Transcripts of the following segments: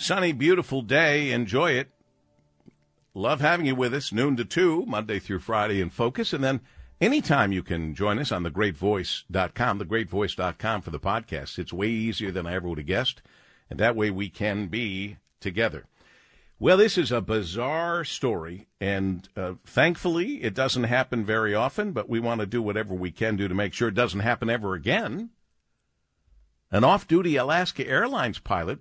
Sunny, beautiful day. Enjoy it. Love having you with us, noon to 2, Monday through Friday in Focus. And then anytime you can join us on thegreatvoice.com, thegreatvoice.com for the podcast. It's way easier than I ever would have guessed. And that way we can be together. Well, this is a bizarre story, and uh, thankfully it doesn't happen very often, but we want to do whatever we can do to make sure it doesn't happen ever again. An off duty Alaska Airlines pilot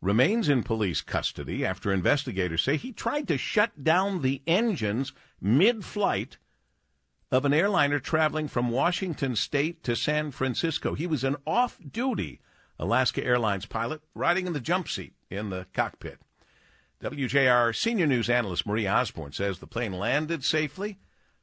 remains in police custody after investigators say he tried to shut down the engines mid flight of an airliner traveling from Washington state to San Francisco. He was an off duty Alaska Airlines pilot riding in the jump seat in the cockpit. WJR senior news analyst Marie Osborne says the plane landed safely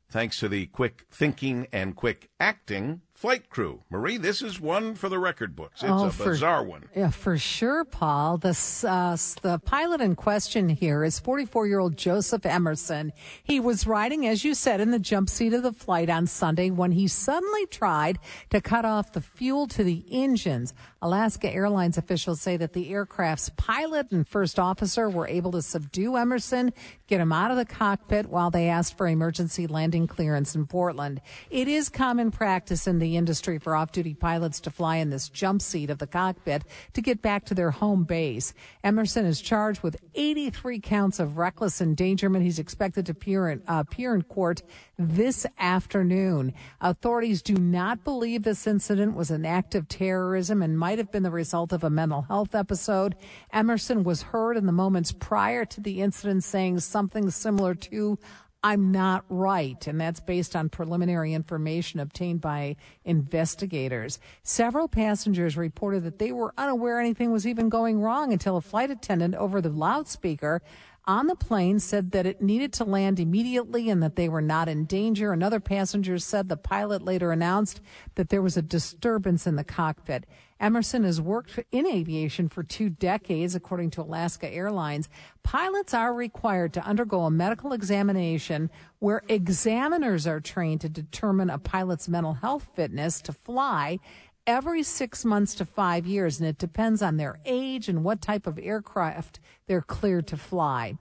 thanks to the quick thinking and quick acting flight crew. Marie, this is one for the record books. It's oh, a for, bizarre one. Yeah, for sure, Paul. The, uh, the pilot in question here is 44 year old Joseph Emerson. He was riding, as you said, in the jump seat of the flight on Sunday when he suddenly tried to cut off the fuel to the engines. Alaska Airlines officials say that the aircraft's pilot and first officer were able to subdue Emerson, get him out of the cockpit while they asked for emergency landing clearance in Portland. It is common practice in the the industry for off duty pilots to fly in this jump seat of the cockpit to get back to their home base. Emerson is charged with 83 counts of reckless endangerment. He's expected to appear in, uh, appear in court this afternoon. Authorities do not believe this incident was an act of terrorism and might have been the result of a mental health episode. Emerson was heard in the moments prior to the incident saying something similar to, I'm not right. And that's based on preliminary information obtained by investigators. Several passengers reported that they were unaware anything was even going wrong until a flight attendant over the loudspeaker on the plane said that it needed to land immediately and that they were not in danger. Another passenger said the pilot later announced that there was a disturbance in the cockpit. Emerson has worked in aviation for two decades, according to Alaska Airlines. Pilots are required to undergo a medical examination where examiners are trained to determine a pilot's mental health fitness to fly every six months to five years, and it depends on their age and what type of aircraft they're cleared to fly.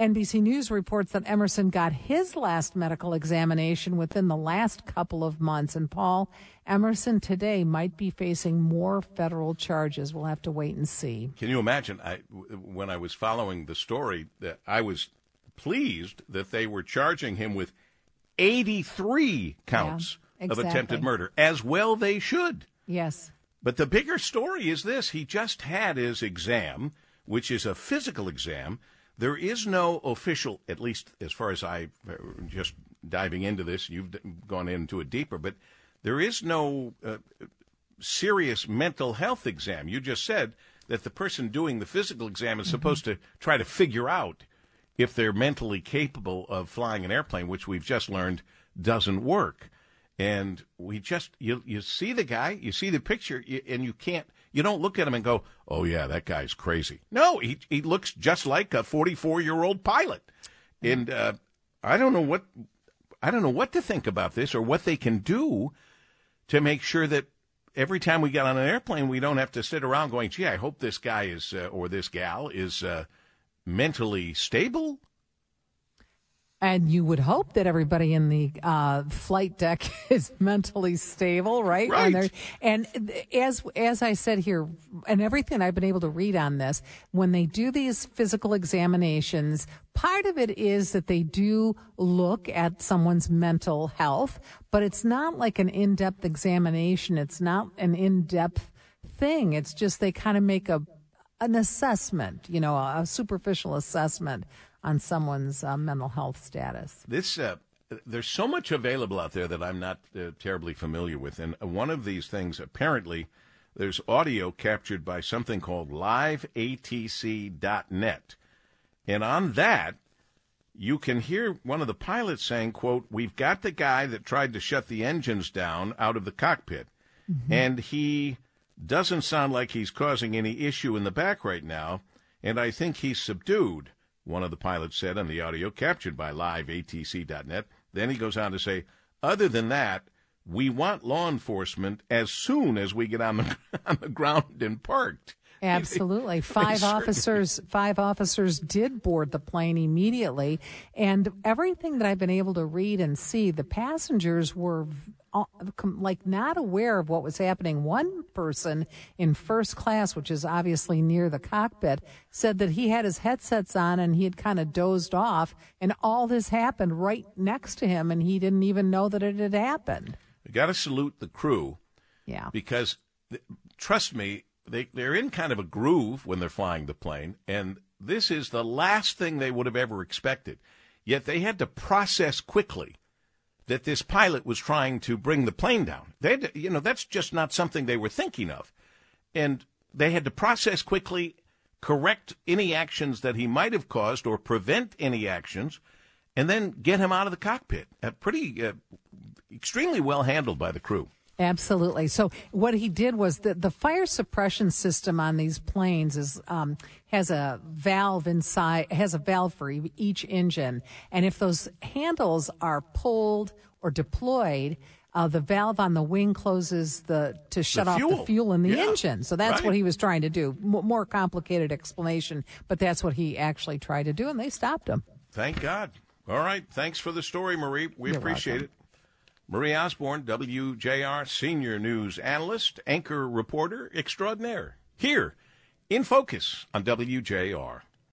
NBC News reports that Emerson got his last medical examination within the last couple of months. And Paul, Emerson today might be facing more federal charges. We'll have to wait and see. Can you imagine? I, when I was following the story, that I was pleased that they were charging him with 83 counts yeah, exactly. of attempted murder. As well, they should. Yes. But the bigger story is this he just had his exam, which is a physical exam there is no official, at least as far as I just diving into this, you've gone into it deeper, but there is no uh, serious mental health exam. You just said that the person doing the physical exam is mm-hmm. supposed to try to figure out if they're mentally capable of flying an airplane, which we've just learned doesn't work. And we just you you see the guy, you see the picture, and you can't you don't look at him and go, "Oh yeah, that guy's crazy." No, he he looks just like a 44-year-old pilot. And uh, I don't know what I don't know what to think about this or what they can do to make sure that every time we get on an airplane, we don't have to sit around going, "Gee, I hope this guy is uh, or this gal is uh, mentally stable." And you would hope that everybody in the uh, flight deck is mentally stable, right? Right. And, and as as I said here, and everything I've been able to read on this, when they do these physical examinations, part of it is that they do look at someone's mental health, but it's not like an in-depth examination. It's not an in-depth thing. It's just they kind of make a an assessment, you know, a superficial assessment on someone's uh, mental health status. This uh, there's so much available out there that I'm not uh, terribly familiar with, and one of these things apparently there's audio captured by something called liveatc.net, and on that you can hear one of the pilots saying, "quote We've got the guy that tried to shut the engines down out of the cockpit, mm-hmm. and he." Doesn't sound like he's causing any issue in the back right now, and I think he's subdued one of the pilots said on the audio captured by liveatc.net. Then he goes on to say, other than that, we want law enforcement as soon as we get on the, on the ground and parked. Absolutely. Five officers five officers did board the plane immediately and everything that I've been able to read and see the passengers were uh, like not aware of what was happening. One person in first class, which is obviously near the cockpit, said that he had his headsets on and he had kind of dozed off and all this happened right next to him and he didn't even know that it had happened. You got to salute the crew. Yeah. Because trust me, they, they're in kind of a groove when they're flying the plane, and this is the last thing they would have ever expected. Yet they had to process quickly that this pilot was trying to bring the plane down. They to, you know, that's just not something they were thinking of. And they had to process quickly, correct any actions that he might have caused or prevent any actions, and then get him out of the cockpit. Uh, pretty, uh, extremely well handled by the crew. Absolutely. So what he did was that the fire suppression system on these planes is um, has a valve inside has a valve for each engine, and if those handles are pulled or deployed. Uh, the valve on the wing closes the to shut the off the fuel in the yeah. engine. So that's right. what he was trying to do. M- more complicated explanation, but that's what he actually tried to do, and they stopped him. Thank God. All right. Thanks for the story, Marie. We You're appreciate welcome. it. Marie Osborne, WJR senior news analyst, anchor reporter extraordinaire, here in focus on WJR.